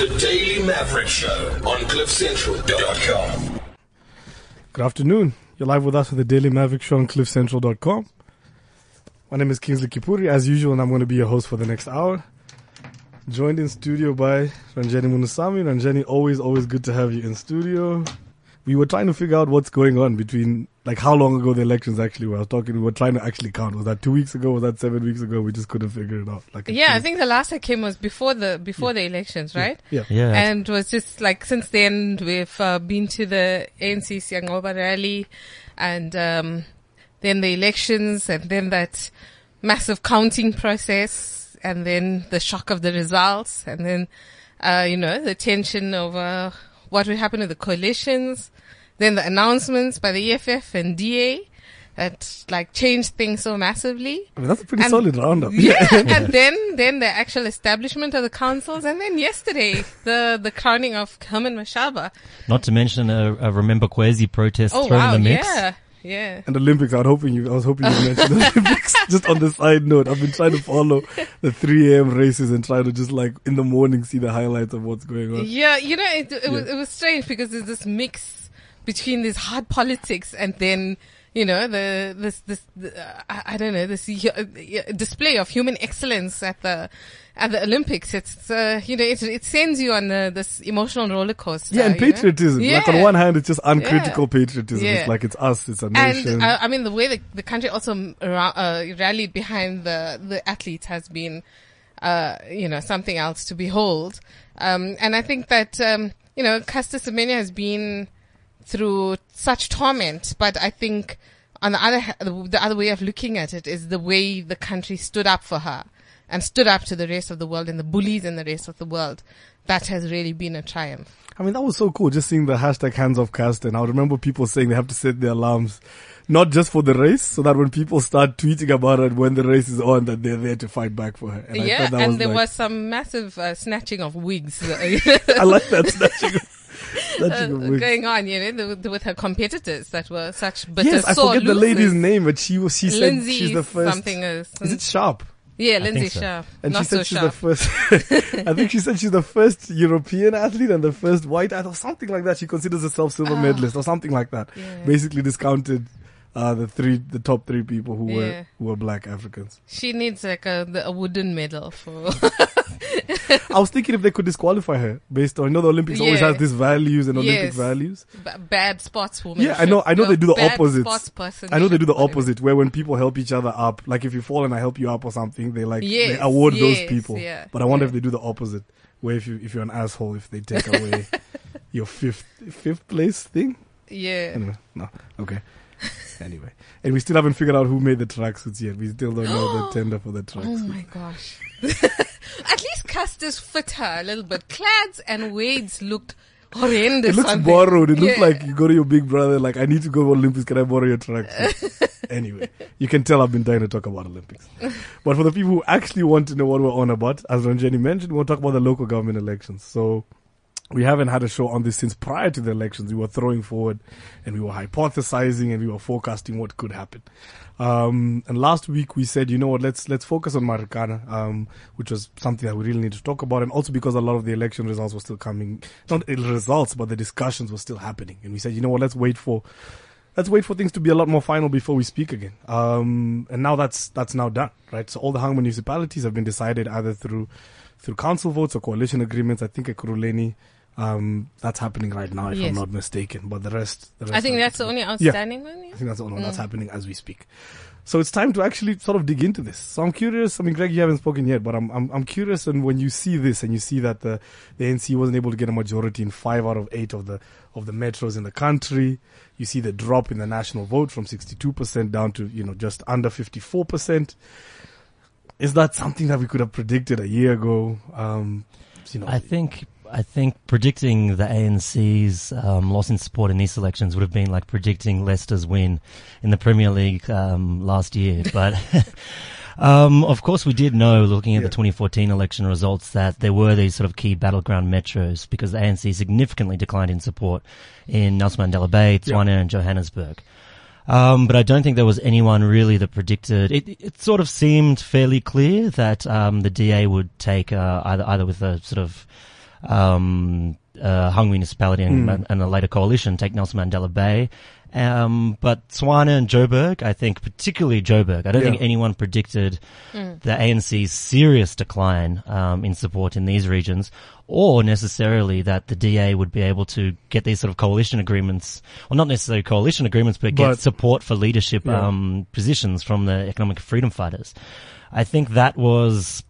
the Daily Maverick Show on CliffCentral.com. Good afternoon. You're live with us with the Daily Maverick Show on CliffCentral.com. My name is Kingsley Kipuri, as usual, and I'm going to be your host for the next hour. Joined in studio by Ranjeni Munusamy. Ranjeni, always, always good to have you in studio. We were trying to figure out what's going on between, like, how long ago the elections actually were. I was talking, we were trying to actually count. Was that two weeks ago? Was that seven weeks ago? We just couldn't figure it out. Like, it Yeah, I think the last I came was before the before the elections, right? Yeah. Yeah. And it was just like since then we've uh, been to the ANC Siyanqoba rally, and um, then the elections, and then that massive counting process, and then the shock of the results, and then uh, you know the tension over what would happen to the coalitions, then the announcements by the EFF and DA that like changed things so massively. I mean, that's a pretty And- solid roundup. Yeah, and then then the actual establishment of the councils, and then yesterday the the crowning of Herman Mashaba. Not to mention a, a Remember Khwezi protest Oh thrown wow, in the mix. yeah, yeah. And Olympics, I was hoping you, I was hoping you mentioned the Olympics. Just on the side note, I've been trying to follow the 3 a.m. races and try to just like in the morning see the highlights of what's going on. Yeah, you know, it, it was it was strange because there's this mix between this hard politics and then you know the this this the, I, I don't know this uh, display of human excellence at the at the Olympics. It's uh, you know it it sends you on uh, this emotional roller coaster. Yeah, and patriotism. Like on one hand, it's just uncritical patriotism. Yeah. It's like it's us, it's a nation. And uh, I mean, the way the, the country also um, uh, rallied behind the the athletes has been, uh, you know, something else to behold. Um, and I think that um, you know, Caster Semenya has been through such torment, but I think on the other the, the other way of looking at it is the way the country stood up for her and stood up to the rest of the world and the bullies in the rest of the world. That has really been a triumph. I mean, that was so cool just seeing the hashtag hands off cast. And I remember people saying they have to set their alarms, not just for the race, so that when people start tweeting about it when the race is on, that they're there to fight back for her. And yeah, and was there like, was some massive uh, snatching of wigs. I like that snatching. uh, wigs. going on, you know, the, the, with her competitors that were such bitter Yes, I forget the lady's name, but she was, she said Lynsey she's the first. something else. Is it Sharp? Yeah, Lynsey so. Sharp. And Not she said so she's sharp. the first. I think she said she's the first European athlete and the first white athlete, or something like that. She considers herself silver Ah. medalist or something like that. Yeah. Basically discounted uh, the three, the top three people who were who were black Africans. She needs like a, a wooden medal for. I was thinking if they could disqualify her based on, you know, the Olympics always Yeah. has these values and Olympic Yes. values. b- bad sportswoman. Yeah, I know- I know they do the opposite. bad opposites. Sports person. I know they do the opposite, where when people help each other up, like if you fall and I help you up or something, they like they Yes, award those people. yeah, but I wonder yeah. if they do the opposite, where if you if you're an asshole, if they take away your fifth fifth place thing. Yeah. Anyway, no, okay. anyway, and we still haven't figured out who made the tracksuits yet. We still don't know the tender for the tracks. Oh my gosh. At least Caster's fit her a little bit. Clads and Wayde's looked horrendous. It looks borrowed. It looks like you go to your big brother, like, I need to go to Olympics. Can I borrow your tracksuit? anyway, you can tell I've been dying to talk about Olympics. But for the people who actually want to know what we're on about, as Ranjeni mentioned, we'll talk about the local government elections. So we haven't had a show on this since prior to the elections. We were throwing forward and we were hypothesizing and we were forecasting what could happen. Um, and last week we said, you know what, let's, let's focus on Marikana, um, which was something that we really need to talk about. And also because a lot of the election results were still coming, not results, but the discussions were still happening. And we said, you know what, let's wait for, let's wait for things to be a lot more final before we speak again. Um, and now that's, that's now done, right? So all the hung municipalities have been decided either through, through council votes or coalition agreements. I think Ekurhuleni, um, that's happening right now, if I'm not mistaken. But the rest, the rest I think that's the only outstanding one. Yeah? I think that's the only one that's Mm. happening as we speak. So it's time to actually sort of dig into this. So I'm curious. I mean, Greg, you haven't spoken yet, but I'm I'm, I'm curious. And when you see this and you see that the the ANC wasn't able to get a majority in five out of eight of the of the metros in the country, you see the drop in the national vote from 62 percent down to you know just under 54 percent. Is that something that we could have predicted a year ago? Um, you know, I think I think predicting the ANC's um, loss in support in these elections would have been like predicting Leicester's win in the Premier League um, last year. But um, of course, we did know, looking at Yeah. the 2014 election results, that there were these sort of key battleground metros because the ANC significantly declined in support in Nelson Mandela Bay, Tshwane, and Johannesburg. Um, but I don't think there was anyone really that predicted. It, it sort of seemed fairly clear that um, the DA would take uh, either either with a sort of um, uh, Hung Municipality and, Hmm. and a later coalition take Nelson Mandela Bay. Um, but Tshwane and Joburg, I think particularly Joburg, I don't Yeah. think anyone predicted the ANC's serious decline um, in support in these regions, or necessarily that the DA would be able to get these sort of coalition agreements, well, not necessarily coalition agreements, but get But- support for leadership Yeah. um, positions from the economic freedom fighters. I think that was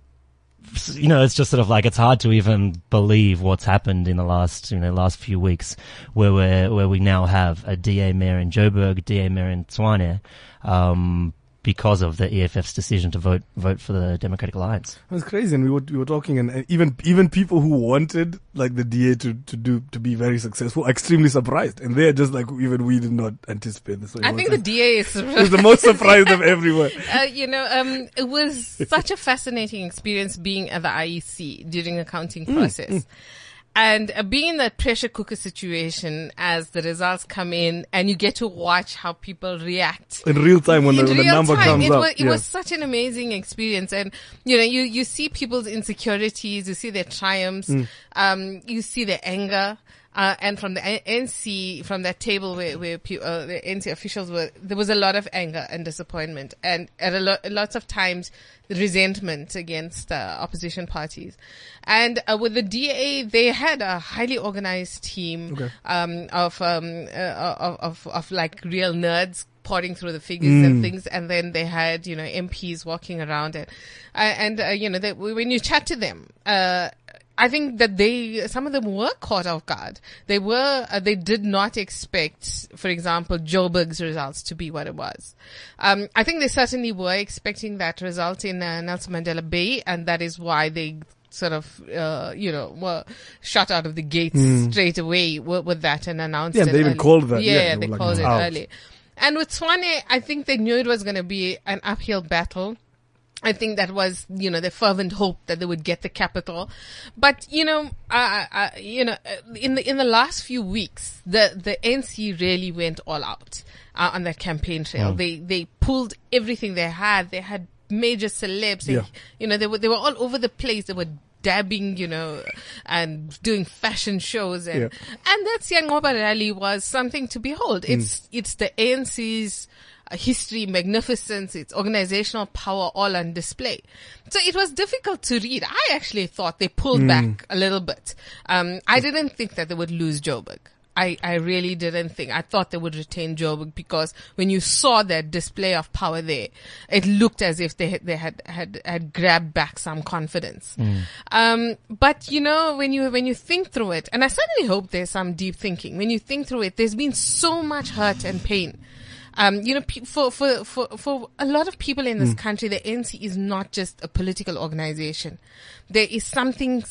you know, it's just sort of like it's hard to even believe what's happened in the last, you know, last few weeks, where we where we now have a DA mayor in Joburg, DA mayor in Tshwane, um, because of the EFF's decision to vote vote for the Democratic Alliance. It was crazy, and we were we were talking, and, and even even people who wanted like the DA to, to do to be very successful, are extremely surprised, and they're just like even we did not anticipate this. So I think the DA is. was the most surprised of everyone. uh, you know, um, it was such a fascinating experience being at the IEC during the counting Mm, process. And uh, being in that pressure cooker situation as the results come in and you get to watch how people react. In real time, when, the, when the number time, comes it up, was, it yeah. was such an amazing experience. And, you know, you, you see people's insecurities, you see their triumphs, Mm. um, you see their anger. Uh, and from the NC, from that table where, where uh, the NC officials were, there was a lot of anger and disappointment and at a lot, lots of times resentment against uh, opposition parties. And uh, with the DA, they had a highly organized team Okay. um, of, um, uh, of, of, of like real nerds pouring through the figures and things. And then they had, you know, MPs walking around and, uh, and, uh, you know, they, when you chat to them, uh, I think that they, some of them were caught off guard. They were, uh, they did not expect, for example, Joburg's results to be what it was. Um, I think they certainly were expecting that result in uh, Nelson Mandela Bay, and that is why they sort of, uh, you know, were shot out of the gates straight away with, with that and announced Yeah, it. they even early. called that. Yeah, Yeah, they they like, called it out. early. And with Tshwane, I think they knew it was going to be an uphill battle. I think that was, you know, the fervent hope that they would get the capital. But, you know, uh, uh, you know, uh, in the, in the last few weeks, the, the NC really went all out, uh, on that campaign trail. They, they pulled everything they had. They had major celebs. They, Yeah. You know, they were, they were all over the place. They were dabbing, you know, and doing fashion shows and, Yeah. and that Siyanqoba rally was something to behold. It's, it's the ANC's, history, magnificence, its organizational power all on display. So it was difficult to read. I actually thought they pulled back a little bit. Um, I didn't think that they would lose Joburg. I, I really didn't think. I thought they would retain Joburg because when you saw that display of power there, it looked as if they had, they had, had, had grabbed back some confidence. Um, but you know, when you, when you think through it, and I certainly hope there's some deep thinking, when you think through it, there's been so much hurt and pain. Um, you know, for, for, for, for a lot of people in this country, the NC is not just a political organization. There is something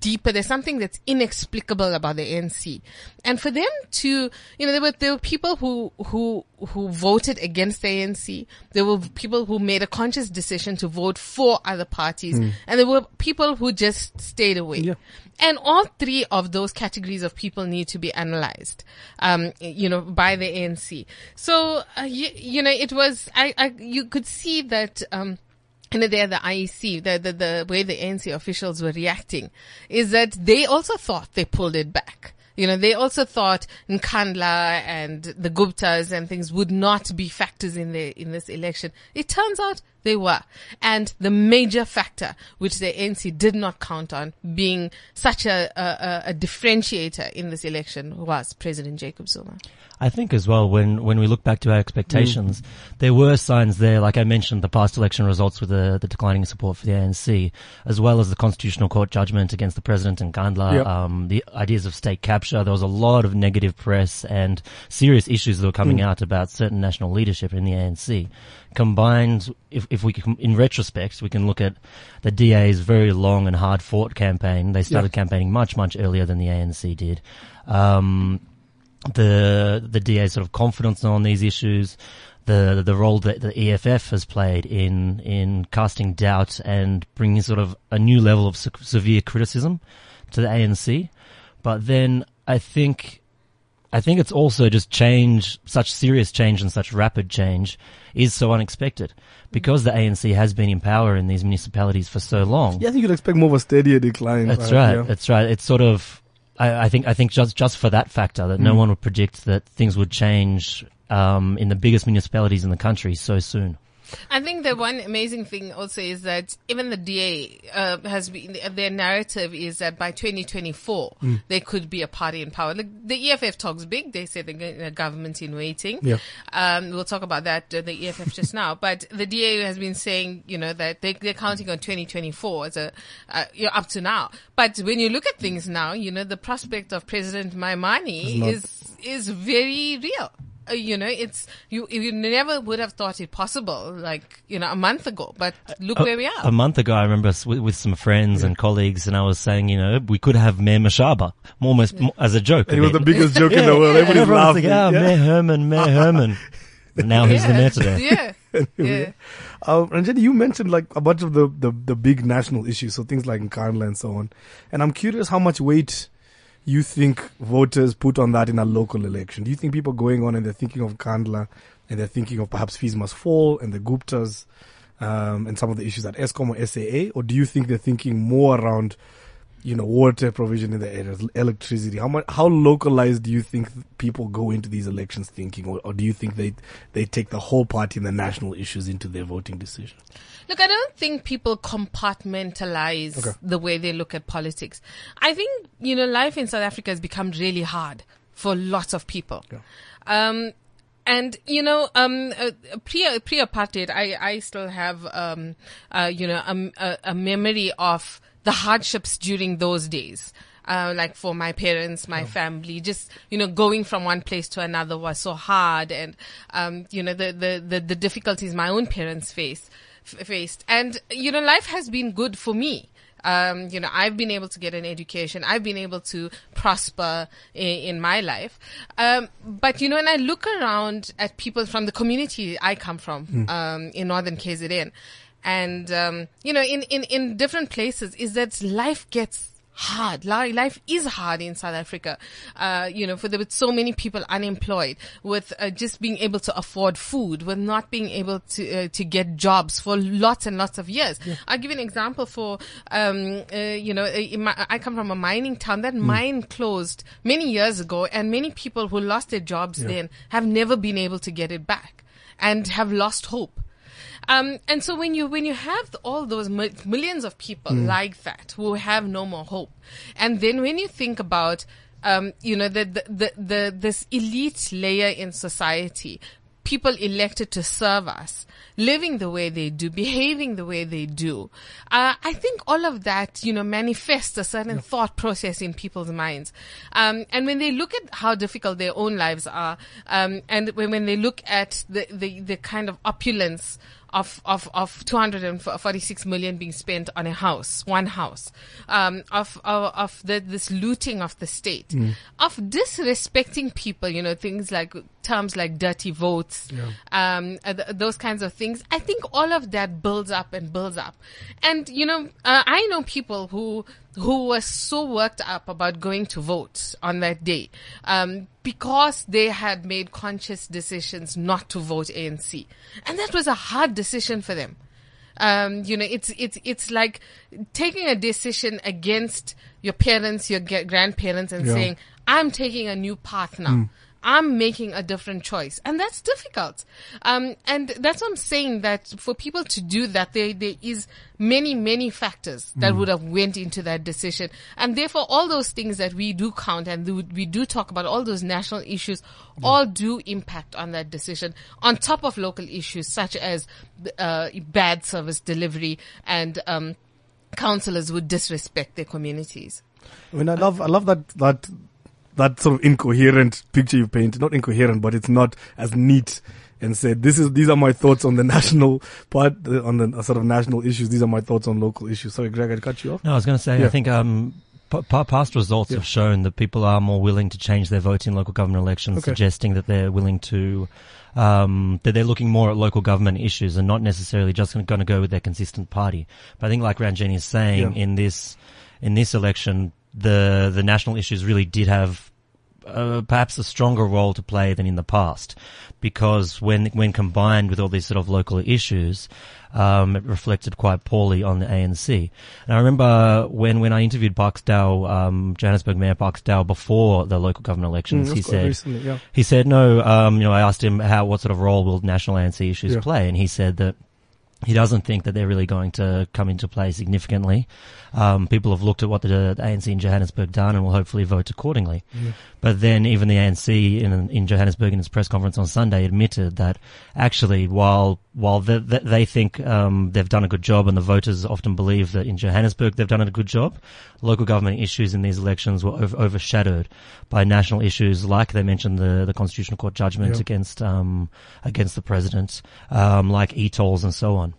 deeper. There's something that's inexplicable about the ANC. And for them to, you know, there were, there were people who, who, who voted against the ANC. There were people who made a conscious decision to vote for other parties. And there were people who just stayed away. Yeah. And all three of those categories of people need to be analyzed, um, you know, by the ANC. So, uh, you, you know, it was, I, I, you could see that, um, know, there the IEC, the, the, the way the ANC officials were reacting is that they also thought they pulled it back. You know, they also thought Nkandla and the Guptas and things would not be factors in the, in this election. It turns out they were. And the major factor, which the ANC did not count on being such a, a, a- a differentiator in this election was President Jacob Zuma. I think as well, when, when we look back to our expectations, there were signs there, like I mentioned, the past election results with the, the declining support for the ANC, as well as the Constitutional Court judgment against the President and Nkandla, Yep. um, the ideas of state capture. There was a lot of negative press and serious issues that were coming out about certain national leadership in the ANC. Combined, if, if we can, in retrospect, we can look at the DA's very long and hard fought campaign. They started campaigning much, much earlier than the ANC did. Um, the the DA's sort of confidence on these issues, the the role that the EFF has played in in casting doubt and bringing sort of a new level of se- severe criticism to the ANC. But then I think I think it's also just change, such serious change and such rapid change is so unexpected because the ANC has been in power in these municipalities for so long. Yeah, I think you'd expect more of a steadier decline. That's uh, right. yeah. That's right. It's sort of, I, I think, I think just, just for that factor that no Mm. one would predict that things would change, um, in the biggest municipalities in the country so soon. I think the one amazing thing also is that even the DA uh, has been their narrative is that by 2024 Mm. there could be a party in power. Like, the EFF talks big; they say they're a government in waiting. Yeah. Um, we'll talk about that uh, the EFF just now, but the DA has been saying you know that they, they're counting on 2024 as a uh, you know, up to now. But when you look at things now, you know the prospect of President Maimane is is very real. Uh, you know, it's you. You never would have thought it possible, like you know, a month ago. But look where we are. A month ago, I remember us with, with some friends and colleagues, and I was saying, you know, we could have Mayor Mashaba, almost m- as a joke. And he was the biggest joke in the world. Everybody's Everyone was laughing. like, ah, yeah. Mayor Herman, Mayor Herman. And now he's the mayor today. Yeah, yeah. Uh, Ranjeni, you mentioned like a bunch of the, the, the big national issues, so things like Nkandla and so on. And I'm curious how much weight you think voters put on that in a local election. Do you think people going on and they're thinking of Nkandla and they're thinking of perhaps fees must fall and the Guptas um, and some of the issues at Eskom or SAA? Or do you think they're thinking more around, you know, water provision in the areas, electricity? How much, how localized do you think people go into these elections thinking, or, or do you think they they take the whole party and the national issues into their voting decision? Look, I don't think people compartmentalize Okay. the way they look at politics. I think, you know, life in South Africa has become really hard for lots of people. Yeah. Um, and you know, um, uh, pre pre apartheid, I I still have um, uh, you know, a, a, a memory of the hardships during those days. Uh, like for my parents, my family, just you know, going from one place to another was so hard, and um, you know, the, the the the difficulties my own parents face faced, and you know, life has been good for me. Um, you know, I've been able to get an education. I've been able to prosper in, in my life. Um, but you know, when I look around at people from the community I come from, um, in northern KZN, and um, you know, in, in in different places, is that life gets hard. Li- Life is hard in South Africa. Uh, you know, for the, with so many people unemployed, with uh, just being able to afford food, with not being able to uh, to get jobs for lots and lots of years. I'll give you an example for, um, uh, you know, uh, my, I come from a mining town. That mine closed many years ago, and many people who lost their jobs then have never been able to get it back, and have lost hope. Um, and so when you when you have all those mi- millions of people like that who have no more hope, and then when you think about um, you know the, the the the this elite layer in society, people elected to serve us, living the way they do, behaving the way they do, uh, I think all of that you know manifests a certain thought process in people's minds, um, and when they look at how difficult their own lives are, um, and when when they look at the the, the kind of opulence of, of, of 246 million being spent on a house, one house, um, of, of, of the, this looting of the state, of disrespecting people, you know, things like terms like dirty votes, um, uh, th- those kinds of things. I think all of that builds up and builds up. And, you know, uh, I know people who, who were so worked up about going to vote on that day, um, because they had made conscious decisions not to vote ANC. And that was a hard decision for them. Um, you know, it's, it's, it's like taking a decision against your parents, your grandparents and Yeah. saying, I'm taking a new path now. I'm making a different choice. And that's difficult. Um, and that's what I'm saying that for people to do that, there, there is many, many factors that would have went into that decision. And therefore, all those things that we do count and we do talk about, all those national issues, all do impact on that decision on top of local issues such as, uh, bad service delivery and, um, councillors would disrespect their communities. I mean, I love, I love that, that, that sort of incoherent picture you paint. Not incoherent, but it's not as neat and said, this is, these are my thoughts on the national part, on the uh, sort of national issues. These are my thoughts on local issues. Sorry, Greg, I cut you off. No, I was going to say, Yeah. I think um, p- past results Yeah. have shown that people are more willing to change their vote in local government elections, Okay. suggesting that they're willing to, um, that they're looking more at local government issues and not necessarily just going to go with their consistent party. But I think, like Ranjeni is saying, Yeah. in this in this election, the the national issues really did have uh, perhaps a stronger role to play than in the past, because when when combined with all these sort of local issues, um, it reflected quite poorly on the ANC. And I remember when when I interviewed Parks Tau, um, Johannesburg Mayor Parks Tau before the local government elections, Mm, he said recently, yeah. he said no. Um, you know, I asked him how what sort of role will national ANC issues Yeah. play, and he said that he doesn't think that they're really going to come into play significantly. Um, people have looked at what the, the ANC in Johannesburg done and will hopefully vote accordingly. But then even the ANC in, in Johannesburg in its press conference on Sunday admitted that actually while while they, they think um, they've done a good job and the voters often believe that in Johannesburg they've done a good job, local government issues in these elections were over, overshadowed by national issues like they mentioned the, the Constitutional Court judgment Yeah. against um, against the president, um, like e-tolls and so on.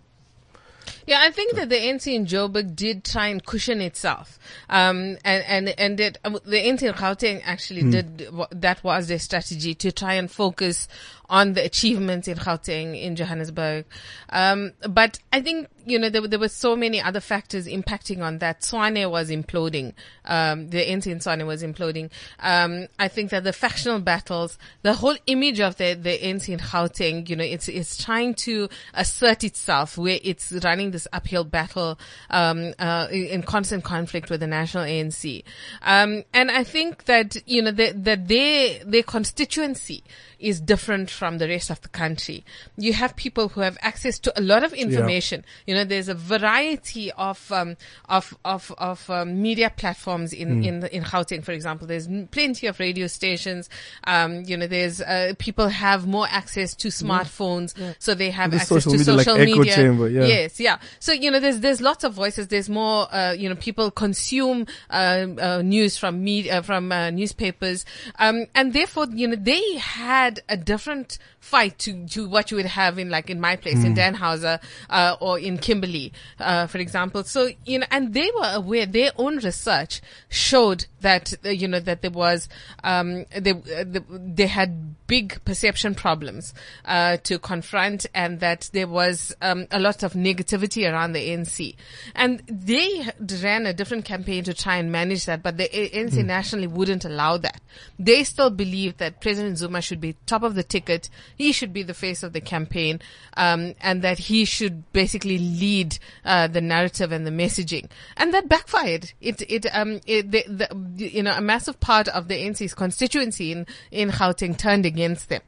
Yeah, I think that the NC in Joburg did try and cushion itself, um, and and and it, uh, the NC in Gauteng actually Hmm. did that was their strategy to try and focus on the achievements in Gauteng in Johannesburg, um, but I think you know there, were- there were so many other factors impacting on that. Tshwane was imploding, um, the NC in Tshwane was imploding. Um, I think that the factional battles, the whole image of the the NC in Gauteng, you know, it's it's trying to assert itself where it's running this uphill battle um, uh, in constant conflict with the national ANC, um, and I think that you know that that their their constituency is different from the rest of the country. You have people who have access to a lot of information. You know, there's a variety of um, of of of um, media platforms in in in Gauteng, for example. There's plenty of radio stations. Um, you know, there's uh, people have more access to smartphones, so they have The access social to media, like social echo media. chamber, yeah. Yes, yeah. So you know, there's there's lots of voices. There's more. Uh, you know, people consume uh, uh, news from media from uh, newspapers, um, and therefore, you know, they had a different fight to to what you would have in like in my place in Dannhauser uh, or in Kimberley, uh, for example. So you know, and they were aware. Their own research showed that uh, you know that there was um, they uh, the, they had big perception problems uh, to confront, and that there was um, a lot of negativity around the ANC, and they ran a different campaign to try and manage that, but the ANC nationally wouldn't allow that. They still believed that President Zuma should be top of the ticket, he should be the face of the campaign, um, and that he should basically lead uh, the narrative and the messaging, and that backfired. It it um it, the, the, you know a massive part of the NC's constituency in in Gauteng turned against them.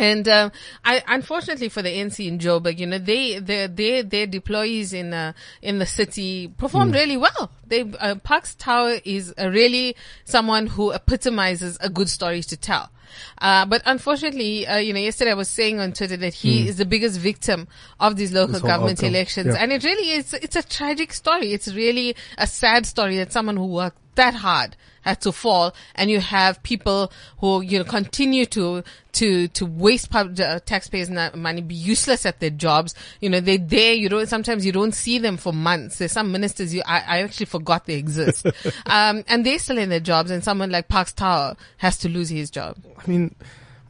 And uh, I, unfortunately for the NC in Joburg, you know, they, they, they, their deployees in uh, in the city performed really well. They uh, Parks Tau is really someone who epitomizes a good story to tell. Uh, but unfortunately, uh, you know, yesterday I was saying on Twitter that he is the biggest victim of these local This government elections, Yeah. and it really is. It's a tragic story. It's really a sad story that someone who worked that hard had to fall, and you have people who you know continue to to to waste pub- uh, taxpayers' money, be useless at their jobs. You know, they're there. You don't. Sometimes you don't see them for months. There's some ministers you I, I actually forgot they exist, um, and they're still in their jobs. And someone like Parks Tau has to lose his job. I mean,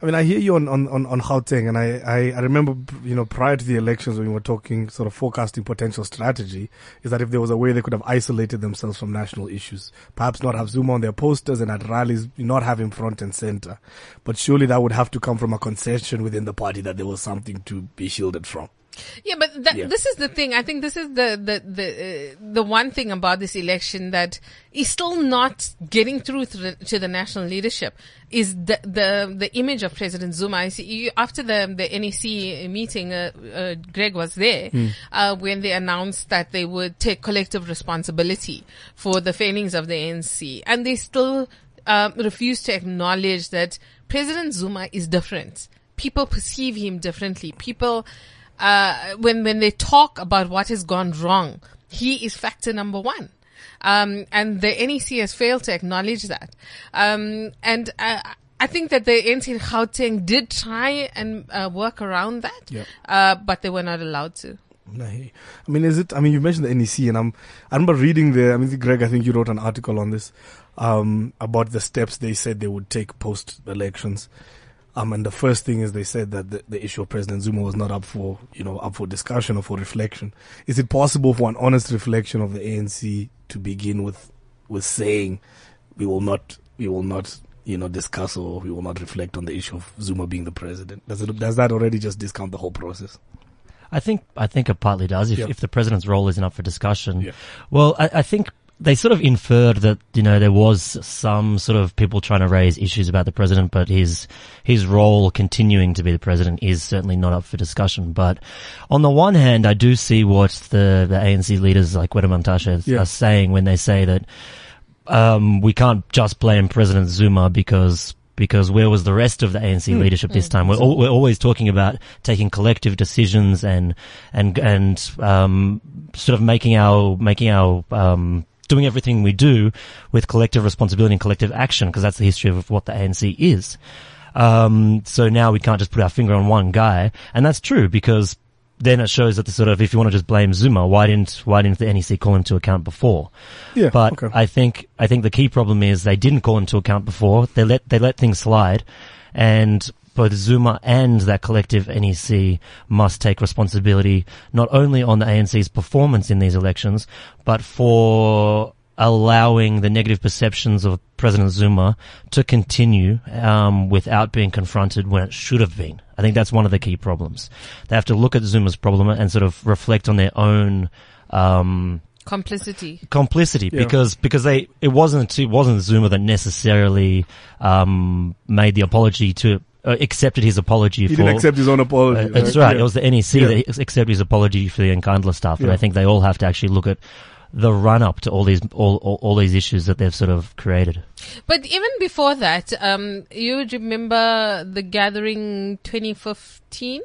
I mean, I hear you on, on, on, on Gauteng, and I, I, I remember, you know, prior to the elections when we were talking sort of forecasting potential strategy, is that if there was a way they could have isolated themselves from national issues, perhaps not have Zuma on their posters and at rallies, not have him front and center. But surely that would have to come from a concession within the party that there was something to be shielded from. Yeah, but that, Yeah. this is the thing. I think this is the the the uh, the one thing about this election that is still not getting through to the, to the national leadership is the the the image of President Zuma. I see you, after the the NEC meeting, uh, uh, Greg was there uh, when they announced that they would take collective responsibility for the failings of the ANC, and they still um, refuse to acknowledge that President Zuma is different. People perceive him differently. People uh, when when they talk about what has gone wrong, he is factor number one. Um, and the NEC has failed to acknowledge that. Um, and uh, I think that the NC in Gauteng did try and uh, work around that, Yeah. uh, but they were not allowed to. I mean, is it? I mean, you mentioned the NEC, and I'm. I remember reading the. I mean, Greg, I think you wrote an article on this, um, about the steps they said they would take post elections. Um, and the first thing is they said that the, the issue of President Zuma was not up for, you know, up for discussion or for reflection. Is it possible for an honest reflection of the ANC to begin with, with saying, we will not, we will not you know, discuss or we will not reflect on the issue of Zuma being the president? Does it, does that already just discount the whole process? I think I think it partly does. If Yeah. if the president's role isn't up for discussion, Yeah. well, I, I think they sort of inferred that you know there was some sort of people trying to raise issues about the president, but his his role continuing to be the president is certainly not up for discussion. But on the one hand, I do see what the the ANC leaders like Gwede Mantashe Yeah. are saying when they say that um, we can't just blame President Zuma because because where was the rest of the ANC leadership this time? We're, al- we're always talking about taking collective decisions and and and um, sort of making our making our um, doing everything we do with collective responsibility and collective action because that's the history of what the ANC is. Um, so now we can't just put our finger on one guy, and that's true because then it shows that the sort of if you want to just blame Zuma, why didn't why didn't the NEC call him to account before? Yeah. But okay. I think I think the key problem is they didn't call him to account before. They let they let things slide, and both Zuma and that collective NEC must take responsibility not only on the ANC's performance in these elections, but for allowing the negative perceptions of President Zuma to continue um, without being confronted when it should have been. I think that's one of the key problems. They have to look at Zuma's problem and sort of reflect on their own um, Complicity. complicity Yeah. because because they it wasn't it wasn't Zuma that necessarily um, made the apology to uh, accepted his apology he for. didn't accept his own apology. uh, that's right. Yeah. It was the NEC Yeah. that accepted his apology for the Nkandla stuff, and I think they all have to actually look at the run up to all these all, all, all these issues that they've sort of created. But even before that, um, you would remember the gathering 2015,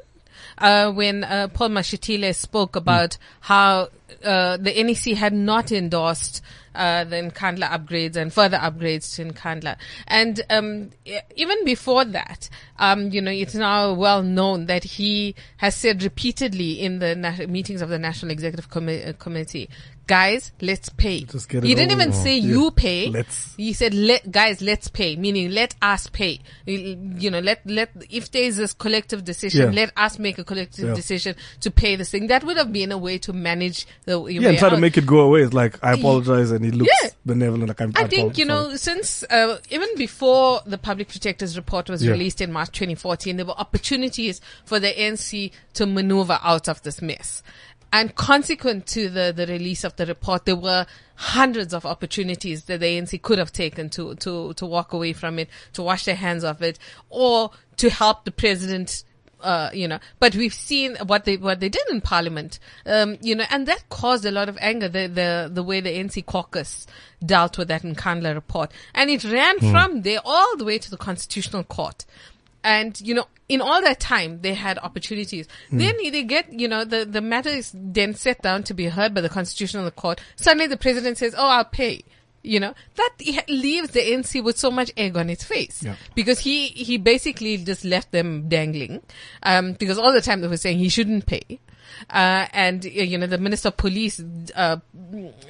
uh, when uh, Paul Mashatile spoke about how uh, the NEC had not endorsed uh, the Nkandla upgrades and further upgrades to Nkandla. And um, even before that, um, you know, it's now well known that he has said repeatedly in the meetings of the National Executive Commi- uh, Committee, guys, let's pay. Just get he it didn't over even say Yeah. you pay. Let's. He said, "Let guys, let's pay," meaning let us pay. You know, let let if there is this collective decision, Yeah. let us make a collective Yeah. decision to pay this thing. That would have been a way to manage the you know. Yeah, and try to make it go away. It's like I apologize, and he looks benevolent. Like I'm. I think you know since uh, even before the public protector's report was released in March 2014, there were opportunities for the NC to maneuver out of this mess. And consequent to the, the release of the report, there were hundreds of opportunities that the ANC could have taken to, to, to walk away from it, to wash their hands of it, or to help the president uh, you know, but we've seen what they what they did in Parliament, um, you know, and that caused a lot of anger. The the the way the NC caucus dealt with that Nkandla report, and it ran from there all the way to the Constitutional Court. And you know, in all that time, they had opportunities. Then they get, you know, the the matter is then set down to be heard by the Constitutional Court. Suddenly, the president says, "Oh, I'll pay." You know, that leaves the NC with so much egg on its face Yeah. because he he basically just left them dangling um because all the time they were saying he shouldn't pay uh, and uh, you know the minister of police uh,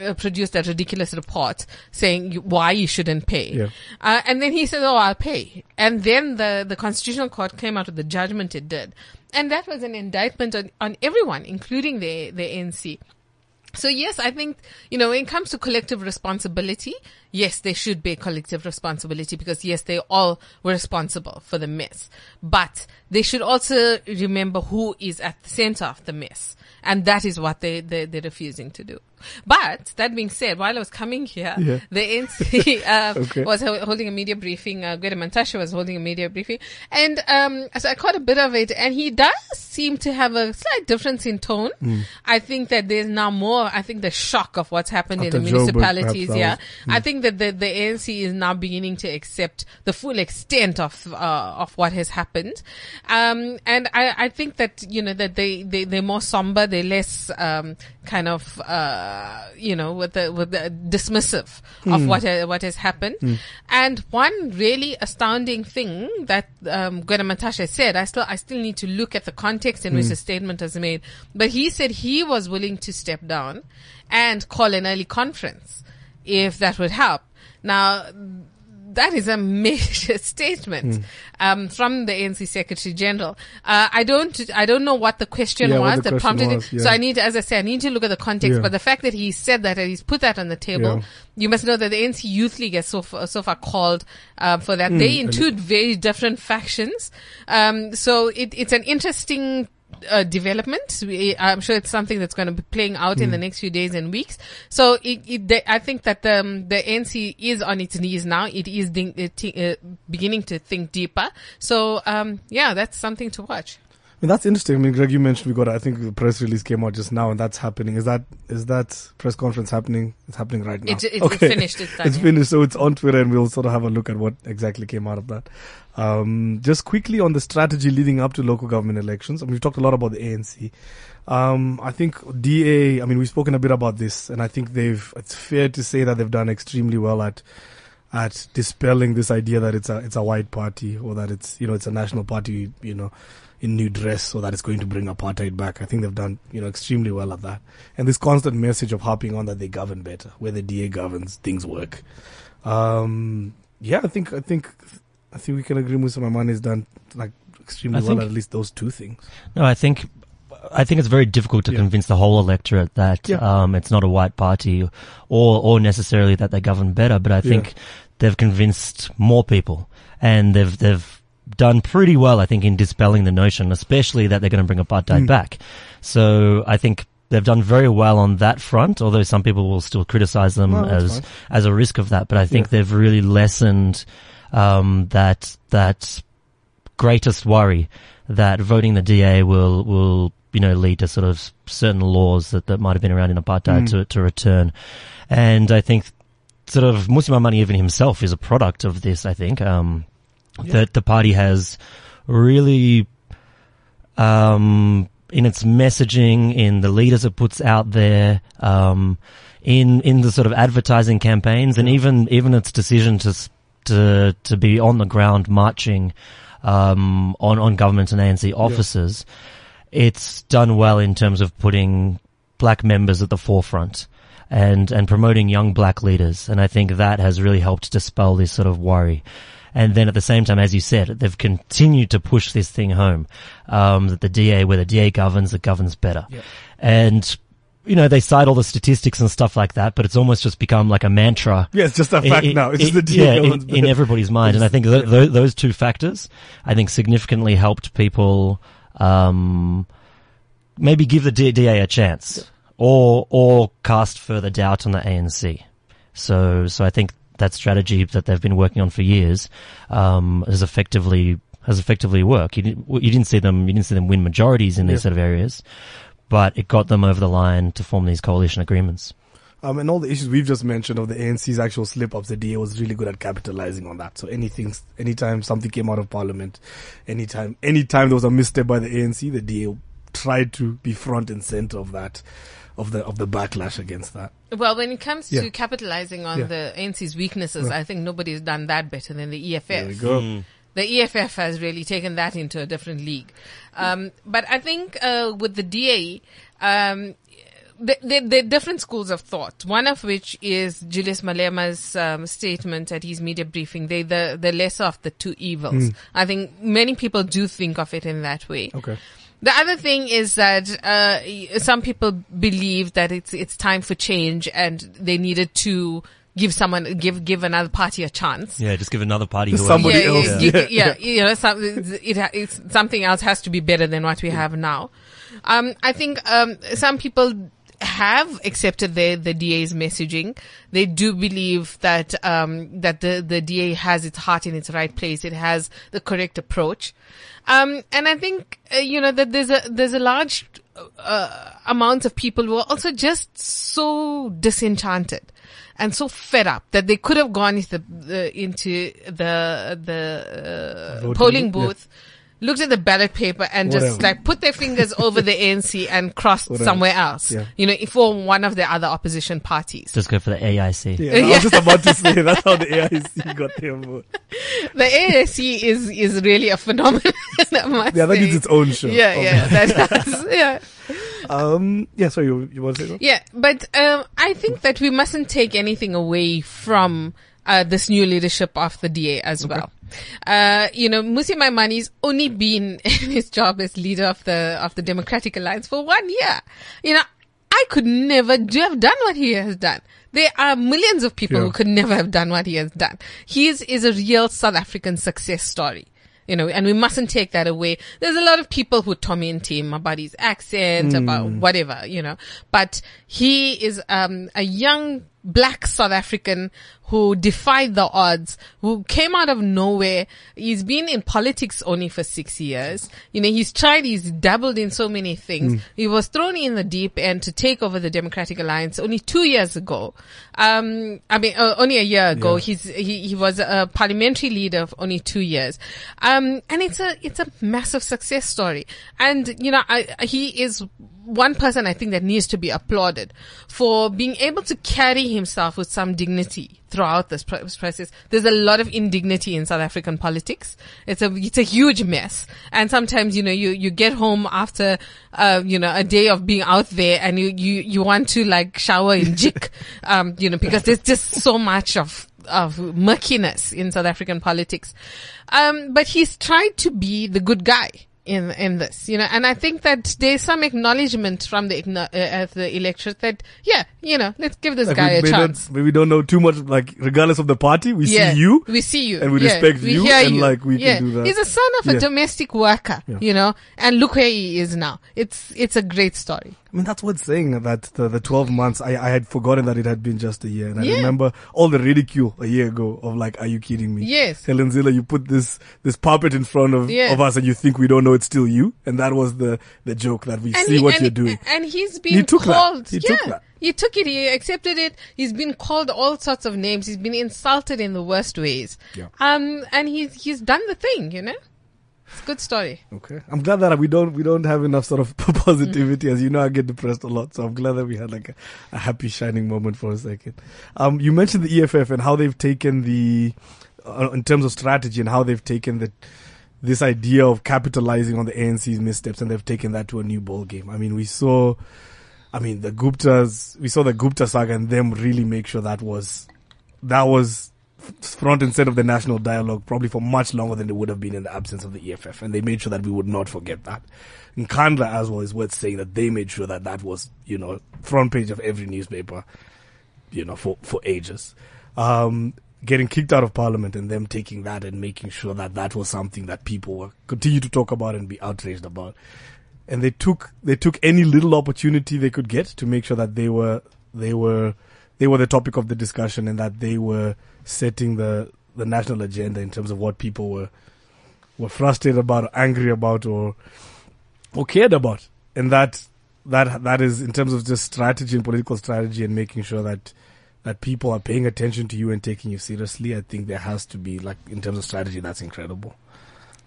uh, produced that ridiculous report saying why you shouldn't pay. Yeah. uh, and then he said oh i'll pay. And then the the constitutional court came out with the judgment it did. And that was an indictment on, on everyone including the the nc so yes, I think, you know, when it comes to collective responsibility, yes, there should be a collective responsibility because yes, they all were responsible for the mess. But they should also remember who is at the center of the mess. And that is what they, they, they're refusing to do. But that being said, while I was coming here, Yeah. the NC uh, Okay. was holding a media briefing. Uh, Gwede Mantashe was holding a media briefing, and um, so I caught a bit of it. And he does seem to have a slight difference in tone. Hmm. I think that there's now more. I think the shock of what's happened After in the municipalities. Yeah, was- hmm. I think that the the ANC is now beginning to accept the full extent of uh, of what has happened. Um, and I, I think that you know that they they they're more somber. They're less um, kind of uh, Uh, you know with the with the dismissive of hmm. what ha- what has happened. Hmm. And one really astounding thing that um, Mantashe said, I still I still need to look at the context in which hmm. the statement was made. But he said he was willing to step down and call an early conference if that would help. Now, that is a major statement Hmm. um, from the ANC Secretary General. Uh, I don't, I don't know what the question Yeah, was the that question prompted was, it. So. I need, as I say, I need to look at the context. Yeah. But the fact that he said that and he's put that on the table, Yeah. you must know that the ANC Youth League has so far, so far called uh, for that. Hmm, they include very different factions. Um, so it, it's an interesting uh, development. We, I'm sure it's something that's going to be playing out Hmm. in the next few days and weeks. So it, it, I think that the, um, the ANC is on its knees now. It is ding, uh, t- uh, beginning to think deeper. So um, yeah, that's something to watch. I mean, that's interesting. I mean, Greg, you mentioned we got. I think the press release came out just now, and that's happening. Is that is that press conference happening? It's happening right now. It- it- it's finished, it's done, it's yeah. finished. So it's on Twitter, and we'll sort of have a look at what exactly came out of that. Um, just quickly on the strategy leading up to local government elections. I mean, we've talked a lot about the ANC. Um, I think DA. I mean, we've spoken a bit about this, and I think they've. It's fair to say that they've done extremely well at at dispelling this idea that it's a it's a white party or that it's you know it's a national party you know in new dress so that it's going to bring apartheid back. I think they've done you know extremely well at that. And this constant message of harping on that they govern better, where the DA governs, things work. Um, yeah, I think I think I think we can agree Mmusi Maimane has done like extremely I well think- at least those two things. No, I think I think it's very difficult to Yeah. convince the whole electorate that Yeah. um, it's not a white party, or or necessarily that they govern better. But I think they've convinced more people, and they've they've done pretty well. I think in dispelling the notion, especially that they're going to bring apartheid Mm. back. So I think. They've done very well on that front, although some people will still criticize them No, as fine. as a risk of that. But I think Yeah. they've really lessened um, that that greatest worry that voting the DA will will you know lead to sort of certain laws that, that might have been around in apartheid Mm. to to return, and I think sort of Mmusi Maimane even himself is a product of this. I think um, Yeah. that the party has really um, in its messaging, in the leaders it puts out there, um, in in the sort of advertising campaigns, and even even its decision to to to be on the ground marching um, on on government and ANC offices, it's done well in terms of putting black members at the forefront and and promoting young black leaders, and I think that has really helped dispel this sort of worry. And then at the same time, as you said, they've continued to push this thing home um, that the DA, where the DA governs, it governs better. Yeah. And you know they cite all the statistics and stuff like that, but it's almost just become like a mantra Yeah, it's just a fact in- now. It's just the DA yeah, in, in everybody's mind, and I think th- th- those two factors, I think, significantly helped people um, maybe give the DA a chance, or or cast further doubt on the ANC. So, so I think that strategy that they've been working on for years um, has effectively has effectively worked. You didn't, you didn't see them you didn't see them win majorities in these Yeah. sort of areas, but it got them over the line to form these coalition agreements. Um, and all the issues we've just mentioned of the ANC's actual slip ups, the DA was really good at capitalizing on that. So anything, anytime something came out of parliament, anytime, anytime there was a misstep by the ANC, the DA tried to be front and center of that, of the, of the backlash against that. Well, when it comes Yeah. to capitalizing on Yeah. the ANC's weaknesses, I think nobody's done that better than the EFF. There we go. the EFF has really taken that into a different league. Um, but I think uh, with the DA, um, there the, the different schools of thought. One of which is Julius Malema's um, statement at his media briefing. They the the lesser of the two evils. I think many people do think of it in that way. Okay. The other thing is that uh, some people believe that it's it's time for change and they needed to give someone give give another party a chance. Yeah, just give another party Somebody yeah, else, yeah, yeah. yeah, yeah, you know, some, it, it's, something else has to be better than what we have now. Um, I think um, some people have accepted the the DA's messaging. They do believe that um, that the the DA has its heart in its right place. It has the correct approach, um, and I think uh, you know that there's a there's a large uh, amount of people who are also just so disenchanted and so fed up that they could have gone into the, the into the the uh, polling booth, yeah. Booth, looked at the ballot paper, and just like put their fingers over the ANC and crossed Whatever. somewhere else. Yeah. You know, for one of the other opposition parties. just go for the AIC. Yeah, I was just about to say that's how the AIC got their vote. The ANC is is really a phenomenon. I must Yeah, that say. needs its own show. Yeah, Oh, yeah, that does. Yeah. Um, yeah, sorry, you, you want to say something? Yeah, but um, I think that we mustn't take anything away from uh, this new leadership of the DA as well. Uh, you know, Mmusi Maimane's only been in his job as leader of the, of the Democratic Alliance for one year. You know, I could never do, have done what he has done. There are millions of people Yeah. who could never have done what he has done. He is, is a real South African success story. You know, and we mustn't take that away. There's a lot of people who torment him about his accent, about whatever, you know, but he is, um, a young black South African who defied the odds, who came out of nowhere. He's been in politics only for six years. You know, he's tried, he's dabbled in so many things. He was thrown in the deep end to take over the Democratic Alliance only two years ago. Um, I mean, uh, only a year ago. Yeah. He's, he, he was a parliamentary leader of only two years. Um, and it's a, it's a massive success story. And, you know, I, he is one person I think that needs to be applauded for being able to carry himself with some dignity throughout this process. There's a lot of indignity in South African politics. It's a, it's a huge mess. And sometimes, you know, you, you get home after, uh, you know, a day of being out there and you, you, you want to like shower in jik, um, you know, because there's just so much of, of murkiness in South African politics. Um, but he's tried to be the good guy in in this, you know, and I think that there's some acknowledgement from the uh, of the electorate that yeah, you know, let's give this Like guy we a chance. Not, maybe we don't know too much, like regardless of the party, we yeah, see you. we see you, and we yeah, respect we you, and, you. like, we can yeah. do that. He's a son of a domestic worker, you know, and look where he is now. It's it's a great story. I mean, that's what's saying that the, the 12 months, I, I had forgotten that it had been just a year. And I remember all the ridicule a year ago of like, are you kidding me? Yes. Helen Zille, you put this, this puppet in front of, Yeah. of us and you think we don't know it's still you. And that was the, the joke that we see he, what and, you're doing. And he's been He took that. called. He yeah. took that. He took it. He accepted it. He's been called all sorts of names. He's been insulted in the worst ways. Yeah. Um, and he's, he's done the thing, you know? It's a good story. Okay. I'm glad that we don't, we don't have enough sort of positivity. As you know, I get depressed a lot. So I'm glad that we had like a, a happy shining moment for a second. Um, you mentioned the EFF and how they've taken the, uh, in terms of strategy and how they've taken the, this idea of capitalizing on the ANC's missteps and they've taken that to a new ball game. I mean, we saw, I mean, the Guptas, we saw the Gupta saga and them really make sure that was, that was front and center of the national dialogue probably for much longer than it would have been in the absence of the EFF. And they made sure that we would not forget that. Nkandla as well is worth saying that they made sure that that was, you know, front page of every newspaper, you know, for, for ages. Um, getting kicked out of parliament and them taking that and making sure that that was something that people were continue to talk about and be outraged about. And they took, they took any little opportunity they could get to make sure that they were, they were, they were the topic of the discussion and that they were setting the, the national agenda in terms of what people were, were frustrated about or angry about or, or cared about. And that, that, that is in terms of just strategy and political strategy and making sure that, that people are paying attention to you and taking you seriously. I think there has to be like, in terms of strategy, that's incredible.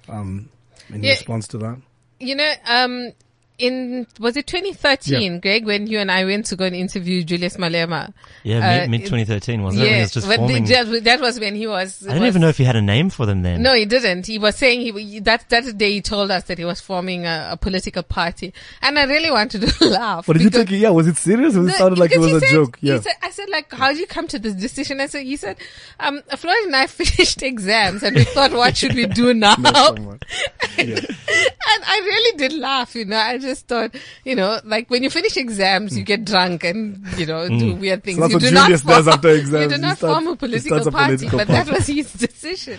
Um, in Yeah. response to that. You know, um, in, was it 2013, Greg, when you and I went to go and interview Julius Malema? Yeah, Uh, mid 2013, wasn't it? When he was but forming. that, that was when he was. I didn't was- even know if he had a name for them then. No, he didn't. He was saying he that that day he told us that he was forming a, a political party, and I really wanted to laugh. But did you because- take it? Yeah, was it serious? Or it sounded like it was a said- joke. he Yeah. said- I said, like, how did you come to this decision? I said, he said, um, Floyd and I finished exams and we thought, what should we do now? Not someone. Yeah. And I really did laugh, you know. I just thought, you know, like when you finish exams, you get drunk and, you know, do weird things. Hmm. that's you what do not does form, after exams. You do not starts- form a political a party, political but that was his decision.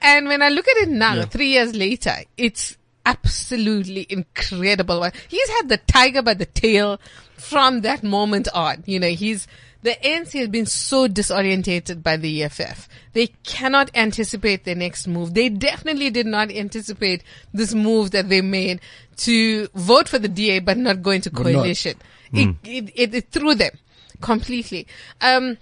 And when I look at it now, Yeah. three years later, it's absolutely incredible. He's had the tiger by the tail from that moment on. You know, he's, the ANC has been so disorientated by the EFF. They cannot anticipate their next move. They definitely did not anticipate this move that they made to vote for the DA but not go into coalition. It, it, it, it threw them completely. Um,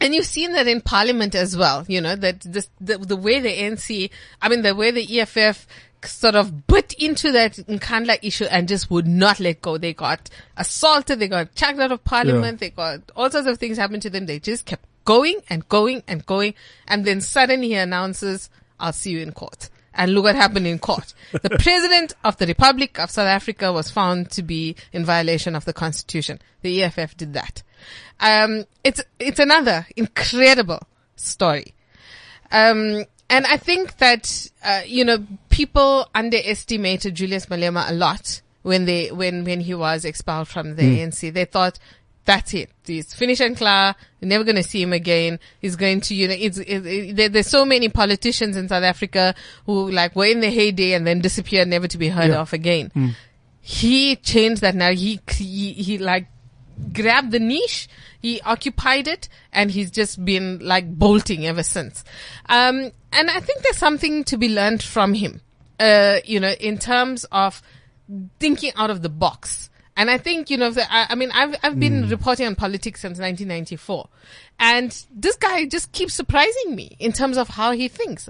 and you've seen that in parliament as well, you know, that this, the, the way the NC, I mean, the way the EFF sort of bit into that Nkandla issue and just would not let go. They got assaulted, they got chucked out of parliament, they got all sorts of things happened to them. They just kept going and going and going. And then suddenly he announces, I'll see you in court. And look what happened in court. The president of the Republic of South Africa was found to be in violation of the constitution. The EFF did that. Um, it's, it's another incredible story. Um, and I think that, uh, you know, people underestimated Julius Malema a lot when they, when, when he was expelled from the ANC. They thought, that's it. He's finished and clear. You're never going to see him again. He's going to, you know, it's, it, it, there, there's so many politicians in South Africa who like were in the heyday and then disappeared, never to be heard Yeah. of again. He changed that now. He, he, he like grabbed the niche, he occupied it, and he's just been like bolting ever since. Um, and I think there's something to be learned from him, uh, you know, in terms of thinking out of the box. And I think, you know, I, I mean, I've, I've been reporting on politics since 1994. And this guy just keeps surprising me in terms of how he thinks.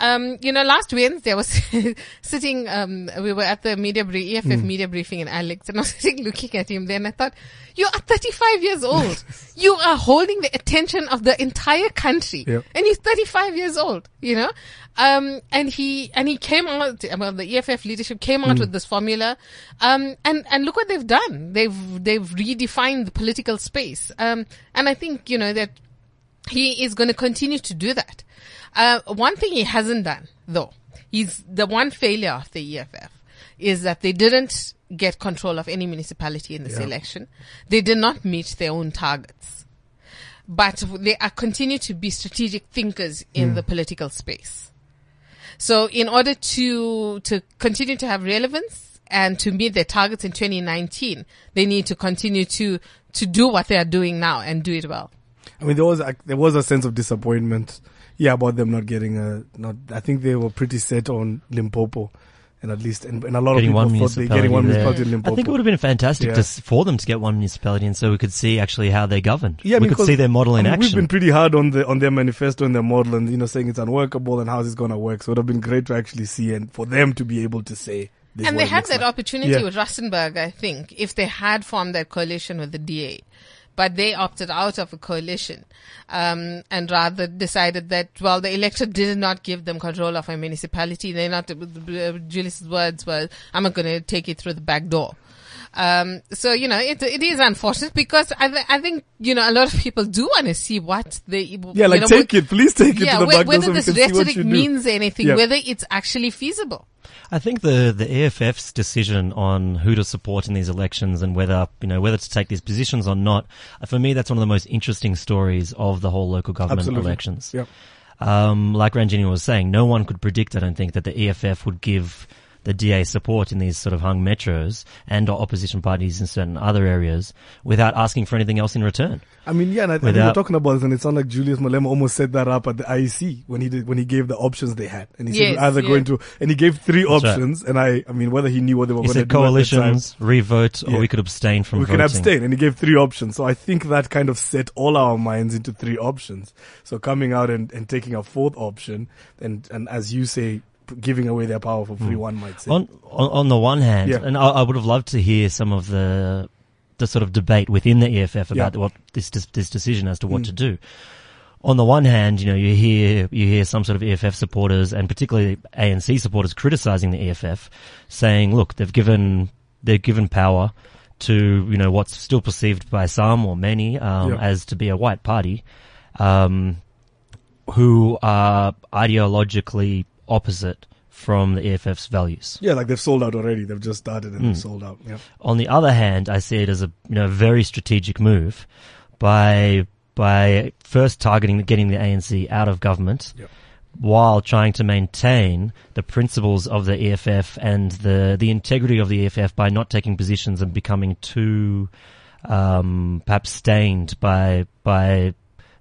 Um, you know, last Wednesday I was sitting, um, we were at the media brief, EFF media briefing in Alex and I was sitting looking at him then I thought, you are 35 years old. you are holding the attention of the entire country. Yep. And he's 35 years old, you know? Um, and he, and he came out, well, the EFF leadership came out with this formula. Um, and, and look what they've done. They've, they've redefined the political space. Um, and I think, you know, that he is going to continue to do that. Uh, one thing he hasn't done, though, is the one failure of the EFF is that they didn't get control of any municipality in this Yeah. election. They did not meet their own targets. But they are continue to be strategic thinkers in the political space. So in order to, to continue to have relevance and to meet their targets in 2019, they need to continue to, to do what they are doing now and do it well. I mean, there was a, there was a sense of disappointment, yeah, about them not getting a not. I think they were pretty set on Limpopo, and at least and, and a lot Getting of one people thought they municipality getting one there. municipality in Limpopo. I think it would have been fantastic Yeah. to, for them to get one municipality, and so we could see actually how they're governed. Yeah, we could because, see their model in I mean, action. We've been pretty hard on the on their manifesto and their model, and you know, saying it's unworkable and how it's going to work. So it would have been great to actually see and for them to be able to say. This and they had that like. opportunity Yeah. with Rustenburg, I think, if they had formed that coalition with the DA. But they opted out of a coalition, um, and rather decided that, well, the electorate did not give them control of a municipality. They're not, uh, Julius's words were, I'm not going to take it through the back door. Um, so, you know, it, it is unfortunate because I, th- I think, you know, a lot of people do want to see what they, Yeah, like know, take it, please take it yeah, to the whe- back whether so this can see what rhetoric you do. means anything, Yeah. whether it's actually feasible. I think the the EFF's decision on who to support in these elections and whether you know whether to take these positions or not, uh, for me that's one of the most interesting stories of the whole local government Absolutely. elections. Yeah. Um, like Ranjeni was saying, no one could predict, I don't think, that the EFF would give the DA support in these sort of hung metros and opposition parties in certain other areas without asking for anything else in return. I mean, yeah, and I, I think we're talking about this, and it sounded like Julius Malema almost set that up at the IEC when he did when he gave the options they had, and he said Yes, we're either yeah. going to, and he gave three That's right. options, and I, I mean, whether he knew what they were He going to said do at the time, coalitions, revote, or we could abstain from we voting. can abstain, and he gave three options. So I think that kind of set all our minds into three options. So coming out and, and taking a fourth option, and and as you say, p- giving away their power for free, one might say. On, on on the one hand, Yeah. and I, I would have loved to hear some of the the sort of debate within the EFF about Yeah. what this this decision as to what Mm. to do. On the one hand, you know, you hear you hear some sort of EFF supporters and particularly ANC supporters criticizing the EFF, saying, "Look, they've given they've given power to you know what's still perceived by some or many um, Yeah. as to be a white party." Um, who are ideologically opposite from the EFF's values. yeah, like they've sold out already. They've just started and Mm. sold out. Yeah. On the other hand, I see it as a you know very strategic move by by first targeting getting the ANC out of government Yep. while trying to maintain the principles of the EFF and the the integrity of the EFF by not taking positions and becoming too um, perhaps stained by by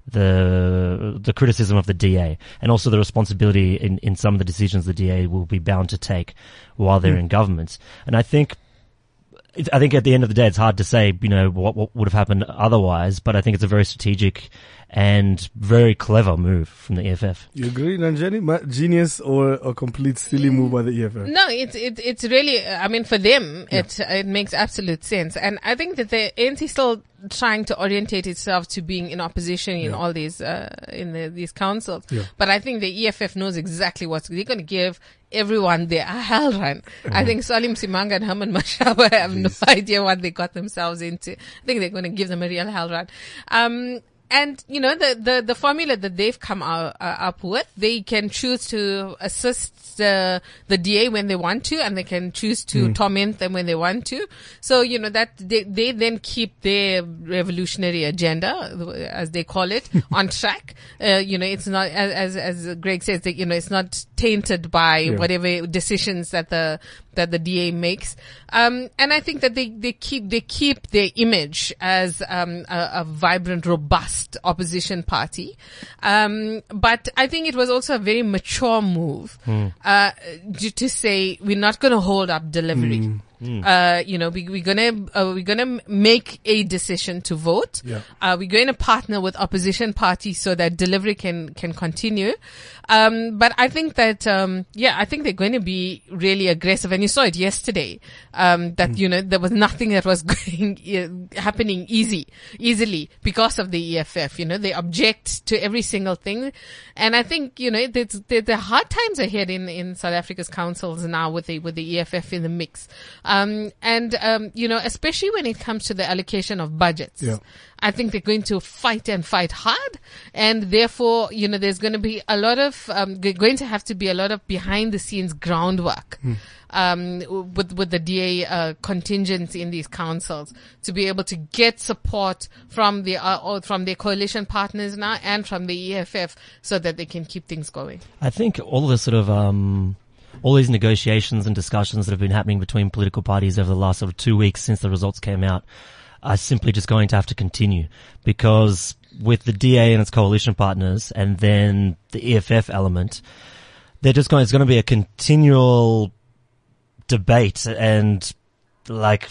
the the criticism of the DA and also the responsibility in, in some of the decisions the DA will be bound to take while they're hmm. in government. And I think I think at the end of the day, it's hard to say, you know, what, what would have happened otherwise, but I think it's a very strategic and very clever move from the EFF. You agree, Ranjeni? Ma- Genius or a complete silly move by the EFF? No, it's it's it's really. I mean, for them, it it makes absolute sense, and I think that the ANC is still trying to orientate itself to being in opposition in Yeah. all these uh, in the, these councils. Yeah. But I think the EFF knows exactly what they're going to give everyone their hell run. I think Solly Msimanga and Herman Mashaba have no idea what they got themselves into. I think they're going to give them a real hell run. Um, and you know the, the, the formula that they've come out, uh, up with, they can choose to assist the the DA when they want to, and they can choose to torment them when they want to. So you know that they they then keep their revolutionary agenda, as they call it, on track. Uh, you know, it's not as as, as Greg says, that, you know, it's not tainted by Yeah. whatever decisions that the that the DA makes. Um, and I think that they, they keep they keep their image as um, a, a vibrant, robust opposition party. Um, but I think it was also a very mature move uh, to to say we're not going to hold up delivery. Uh, you know, we, we're gonna uh, we're gonna make a decision to vote. Yeah. Uh, we're going to partner with opposition parties so that delivery can can continue. Um, but I think that um, yeah, I think they're going to be really aggressive, and you saw it yesterday. Um, that you know there was nothing that was going happening easy easily because of the EFF. You know they object to every single thing, and I think you know there's there, there are hard times ahead in in South Africa's councils now with the with the EFF in the mix. Um, and um, you know especially when it comes to the allocation of budgets. Yeah. I think they're going to fight and fight hard, and therefore, you know, there's going to be a lot of um, g- going to have to be a lot of behind the scenes groundwork um, with with the DA uh, contingents in these councils to be able to get support from the uh, from their coalition partners now and from the EFF so that they can keep things going. I think all the sort of um, all these negotiations and discussions that have been happening between political parties over the last sort of two weeks since the results came out are simply just going to have to continue because with the DA and its coalition partners and then the EFF element, they're just going, it's going to be a continual debate and like,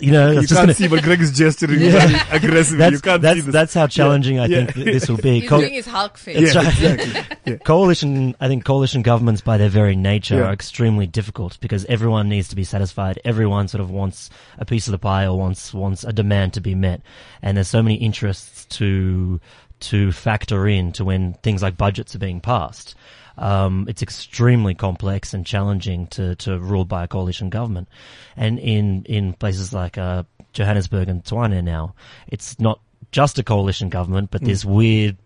you know, You just can't gonna, see, but Greg is gesturing Yeah. very aggressively. that's, you can't that's, see this. that's how challenging I think th- this will be. He's Co- doing his Hulk face. yeah, right. exactly. coalition, I think coalition governments by their very nature Yeah. are extremely difficult because everyone needs to be satisfied. Everyone sort of wants a piece of the pie or wants, wants a demand to be met. And there's so many interests to, to factor in to when things like budgets are being passed. Um, it's extremely complex and challenging to, to rule by a coalition government. And in, in places like, uh, Johannesburg and Tshwane now, it's not just a coalition government, but this weird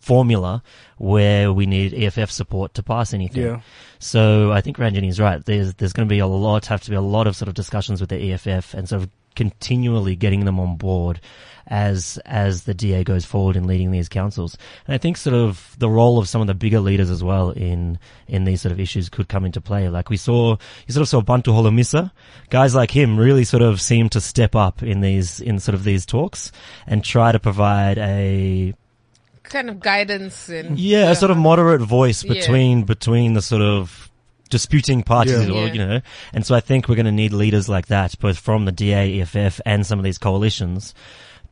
formula where we need EFF support to pass anything. Yeah. So I think Ranjeni is right. There's there's going to be a lot, have to be a lot of sort of discussions with the EFF and sort of continually getting them on board as as the DA goes forward in leading these councils. And I think sort of the role of some of the bigger leaders as well in in these sort of issues could come into play. Like we saw, you sort of saw Bantu Holomisa, guys like him really sort of seem to step up in these in sort of these talks and try to provide a Kind of guidance and yeah, a sort of moderate voice Yeah. between between the sort of disputing parties, Yeah. or, you know. And so I think we're going to need leaders like that, both from the DA, EFF, and some of these coalitions,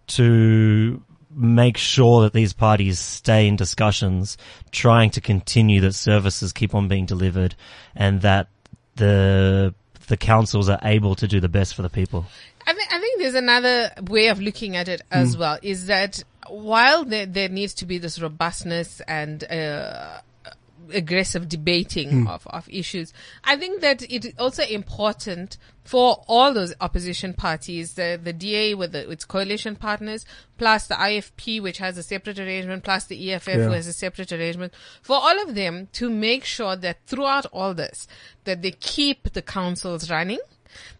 to make sure that these parties stay in discussions, trying to continue that services keep on being delivered, and that the the councils are able to do the best for the people. I think I think there's another way of looking at it as well. Is that while there there needs to be this robustness and uh, aggressive debating hmm. of, of issues, I think that it is also important for all those opposition parties, the the DA with the, its coalition partners, plus the IFP, which has a separate arrangement, plus the EFF, Yeah. who has a separate arrangement, for all of them to make sure that throughout all this, that they keep the councils running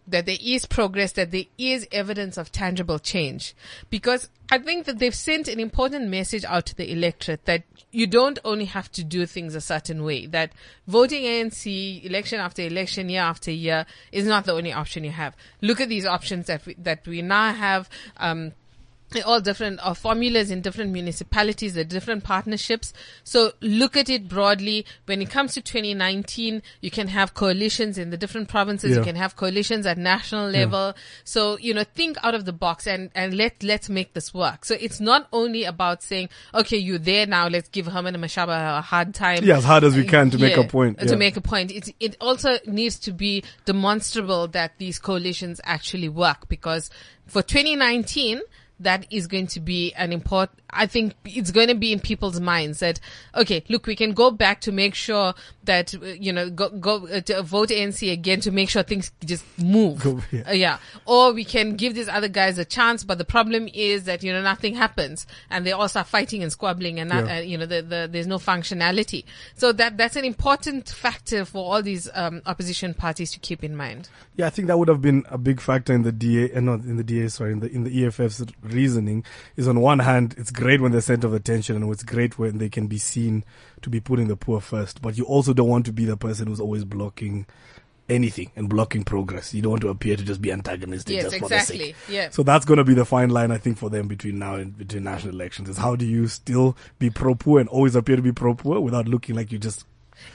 that there is progress, that there is evidence of tangible change. Because I think that they've sent an important message out to the electorate that you don't only have to do things a certain way, that voting ANC election after election, year after year is not the only option you have. Look at these options that we, that we now have, um, all different uh, formulas in different municipalities, the different partnerships. So look at it broadly. When it comes to 2019, you can have coalitions in the different provinces. You can have coalitions at national level. So, you know, think out of the box and, and let, let's make this work. So it's not only about saying, okay, you're there now. Let's give Herman and Mashaba a hard time. Yeah, as hard as we can to make a point, To make a point. It, it also needs to be demonstrable that these coalitions actually work because for 2019, that is going to be an important, I think it's going to be in people's minds that, okay, look, we can go back to make sure that uh, you know go go uh, to vote ANC again to make sure things just move. Go- yeah. Uh, yeah. Or we can give these other guys a chance, but the problem is that, you know, nothing happens and they all start fighting and squabbling and, not, Yeah. uh, you know, the, the, there's no functionality. So that, that's an important factor for all these, um, opposition parties to keep in mind. Yeah, I think that would have been a big factor in the DA, and not in the DA, sorry, in the in the EFF's reasoning. Is on one hand, it's great when they're center of attention, and it's great when they can be seen to be putting the poor first. But you also don't want to be the person who's always blocking anything and blocking progress. You don't want to appear to just be antagonistic Yes, just for the exactly. sake. Yeah. So that's going to be the fine line, I think, for them between now and between national elections. Is how do you still be pro poor and always appear to be pro poor without looking like you just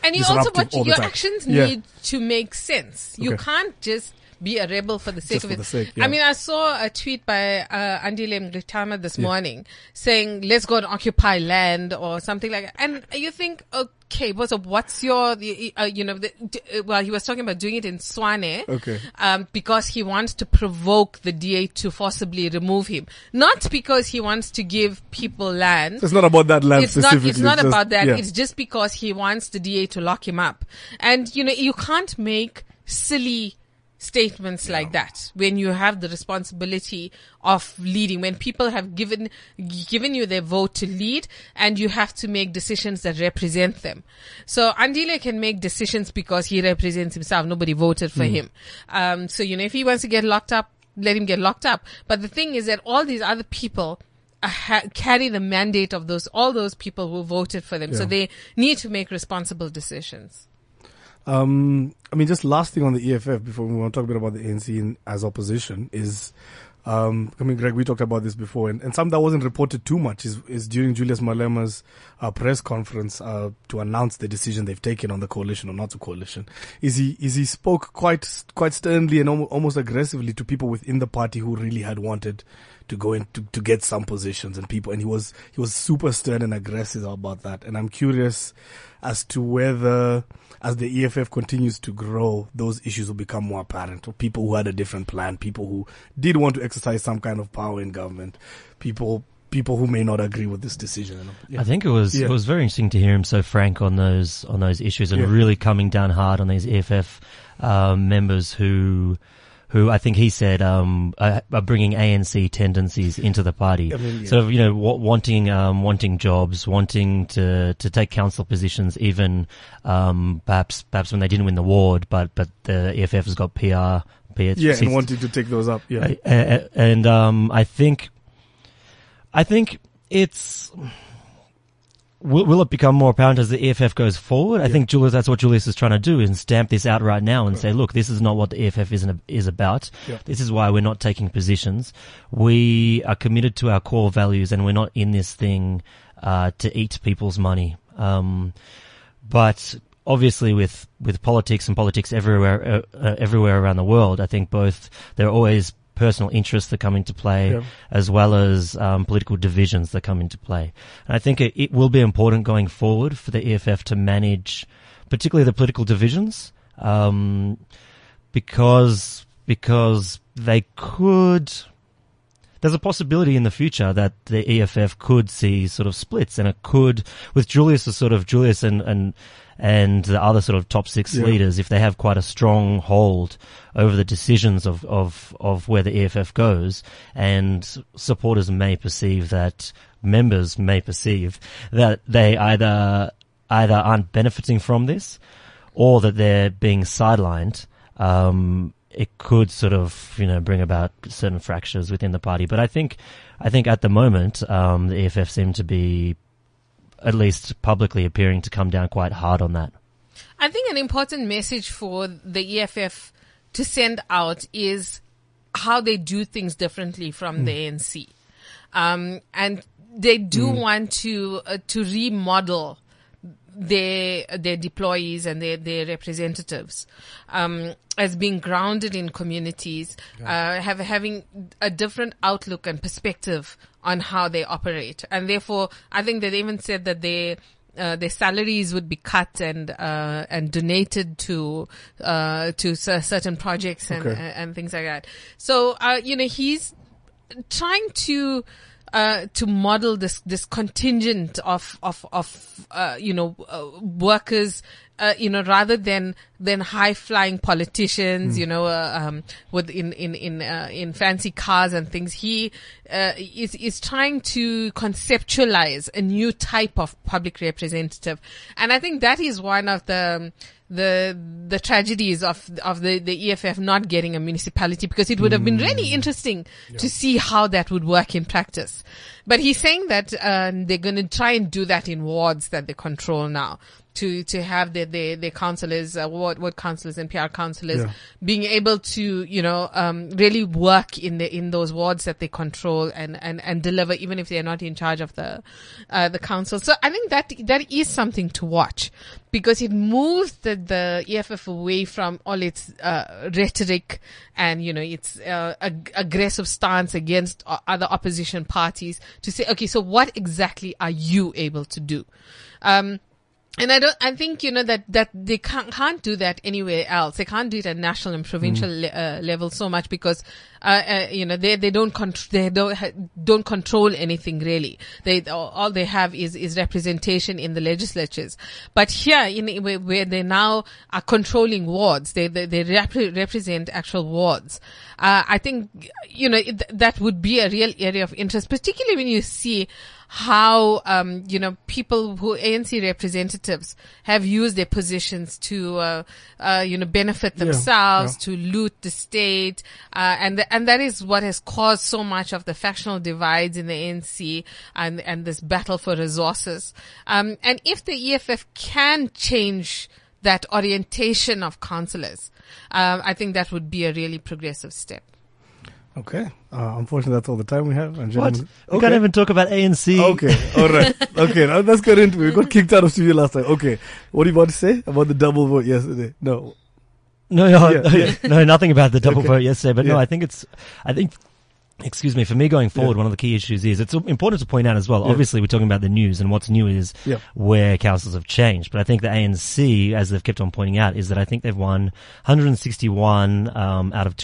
And you also, what your time. actions Yeah. need to make sense. You Okay. can't just be a rebel for the sake Just of it. the sake, I mean, I saw a tweet by uh, Andile Mngxitama this morning saying, "Let's go and occupy land" or something like that. And you think, okay, what's what's your, uh, you know, the, d- uh, well, he was talking about doing it in Tshwane, Okay. um, because he wants to provoke the DA to forcibly remove him, not because he wants to give people land It's not about that land it's not it's not just- about that yeah. it's just because he wants the DA to lock him up and you know you can't make silly statements like that. When you have the responsibility of leading when people have given given you their vote to lead and you have to make decisions that represent them. So andile can make decisions because he represents himself. Nobody voted for him. Um so you know if he wants to get locked up let him get locked up. But the thing is that all these other people uh, ha- carry the mandate of those all those people who voted for them. So they need to make responsible decisions. Um, I mean, just last thing on the EFF before we want to talk a bit about the ANC as opposition is, um, I mean, Greg, we talked about this before, and, and something that wasn't reported too much is, is during Julius Malema's uh, press conference uh, to announce the decision they've taken on the coalition or not to coalition. Is he is he spoke quite quite sternly and almost aggressively to people within the party who really had wanted to go in to, to get some positions and people and he was he was super stern and aggressive about that and I'm curious as to whether as the EFF continues to grow those issues will become more apparent or people who had a different plan people who did want to exercise some kind of power in government people people who may not agree with this decision yeah. I think it was Yeah. it was very interesting to hear him so frank on those on those issues and Yeah. really coming down hard on these EFF um, members who who I think he said um, are, are bringing ANC tendencies into the party. I mean, yeah. Sort of you know wa- wanting um, wanting jobs, wanting to to take council positions, even um, perhaps perhaps when they didn't win the ward, but but the EFF has got PR. PR yeah and wanting to take those up yeah uh, and um, I think, I think it's. Will, will it become more apparent as the EFF goes forward? I think Julius, that's what Julius is trying to do, is stamp this out right now and say, look, this is not what the EFF is, is about. Yeah. This is why we're not taking positions. We are committed to our core values and we're not in this thing, uh, to eat people's money. Um, but obviously with, with politics and politics everywhere, uh, uh, everywhere around the world, I think both, there are always personal interests that come into play Yeah. as well as um, political divisions that come into play. And I think it, it will be important going forward for the EFF to manage particularly the political divisions, um, because, because they could, there's a possibility in the future that the EFF could see sort of splits and it could, with Julius as sort of Julius and, and, and the other sort of top six Yeah. leaders, if they have quite a strong hold over the decisions of, of, of where the EFF goes and supporters may perceive that members may perceive that they either, either aren't benefiting from this or that they're being sidelined, um, it could sort of, you know, bring about certain fractures within the party. But I think, I think at the moment, um, the EFF seem to be at least publicly appearing to come down quite hard on that. I think an important message for the EFF to send out is how they do things differently from the ANC. Um, and they do want to, uh, to remodel their their deployees and their their representatives um, as being grounded in communities, uh, have having a different outlook and perspective on how they operate, and therefore, I think they even said that they. Uh, their salaries would be cut and uh, and donated to uh, to cer- certain projects and, Okay. and things like that. So uh, you know he's trying to uh, to model this this contingent of of of uh, you know uh, workers uh, you know, rather than than high flying politicians, you know, uh, um, with in in in uh, in fancy cars and things, he uh, is is trying to conceptualize a new type of public representative, and I think that is one of the um, the the tragedies of of the the EFF not getting a municipality because it would have been really interesting to see how that would work in practice. But he's saying that uh, they're going to try and do that in wards that they control now. To to have their their, their councillors, uh, ward ward councillors and PR councillors Yeah. being able to you know um, really work in the in those wards that they control and and and deliver even if they're not in charge of the uh, the council. So I think that that is something to watch because it moves the the EFF away from all its uh, rhetoric and you know its uh, ag- aggressive stance against other opposition parties to say okay so what exactly are you able to do um and I don't, I think, you know, that, that they can't, can't do that anywhere else. They can't do it at national and provincial le- uh, level so much because, uh, uh, you know, they, they don't contr they don't, ha- don't control anything really. They, all all they have is, is representation in the legislatures. But here, in, where, where they now are controlling wards, they, they, they rep- represent actual wards. Uh, I think, you know, it, that would be a real area of interest, particularly when you see how um, you know people who ANC representatives have used their positions to uh, uh, you know benefit themselves, yeah. to loot the state, uh, and th- and that is what has caused so much of the factional divides in the ANC and and this battle for resources. Um, and if the EFF can change that orientation of councillors, um, I think that would be a really progressive step. Okay. Uh, unfortunately, that's all the time we have. And What? gentlemen- We can't even talk about ANC. Okay, all right. Okay, now let's get into it. We got kicked out of studio last time. Okay, what are you about to say about the double vote yesterday? No. No, no, Yeah, no, yeah. no, nothing about the double Okay. vote yesterday. But no, I think it's, I think, excuse me, for me going forward, Yeah. one of the key issues is it's important to point out as well. Yeah. Obviously, we're talking about the news, and what's new is Yeah. where councils have changed. But I think the ANC, as they've kept on pointing out, is that I think they've won 161 um, out of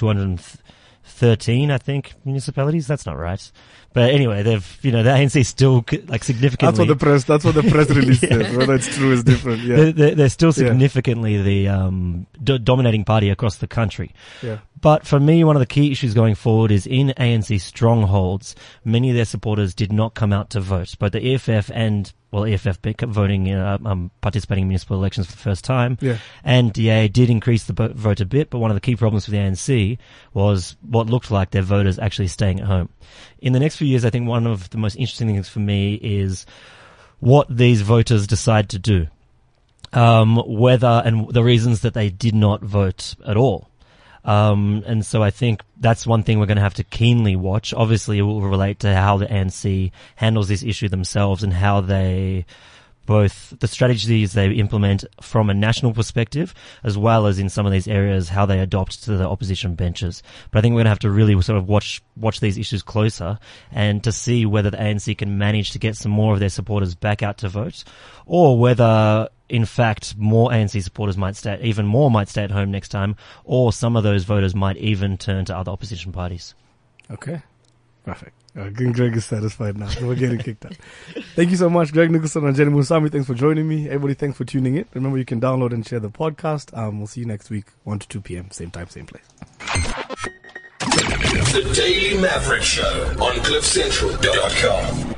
213, I think, municipalities. That's not right. But anyway, they've, you know, the ANC still like significantly. That's what the press. That's what the press release says. Whether it's true is different. Yeah, they're, they're, they're still Yeah. significantly the um, do- dominating party across the country. yeah, But for me, one of the key issues going forward is in ANC strongholds, many of their supporters did not come out to vote. Both the EFF and, well, EFF voting, uh, um, participating in municipal elections for the first time. Yeah. And DA did increase the vote a bit, but one of the key problems for the ANC was what looked like their voters actually staying at home. In the next few years, I think one of the most interesting things for me is what these voters decide to do. Um, whether and the reasons that they did not vote at all. Um, and so I think that's one thing we're going to have to keenly watch. Obviously, it will relate to how the ANC handles this issue themselves and how they both the strategies they implement from a national perspective, as well as in some of these areas how they adopt to the opposition benches. But I think we're going to have to really sort of watch watch these issues closer and to see whether the ANC can manage to get some more of their supporters back out to vote, or whether in fact more ANC supporters might stay, even more might stay at home next time, or some of those voters might even turn to other opposition parties. Okay, perfect. Uh, Greg Greg is satisfied now. We're getting kicked out. Thank you so much, Greg Nicholson and Ranjeni Munusamy. Thanks for joining me. Everybody, thanks for tuning in. Remember, you can download and share the podcast. Um, we'll see you next week, 1 to 2 p.m., same time, same place. The Daily Maverick Show on CliffCentral.com.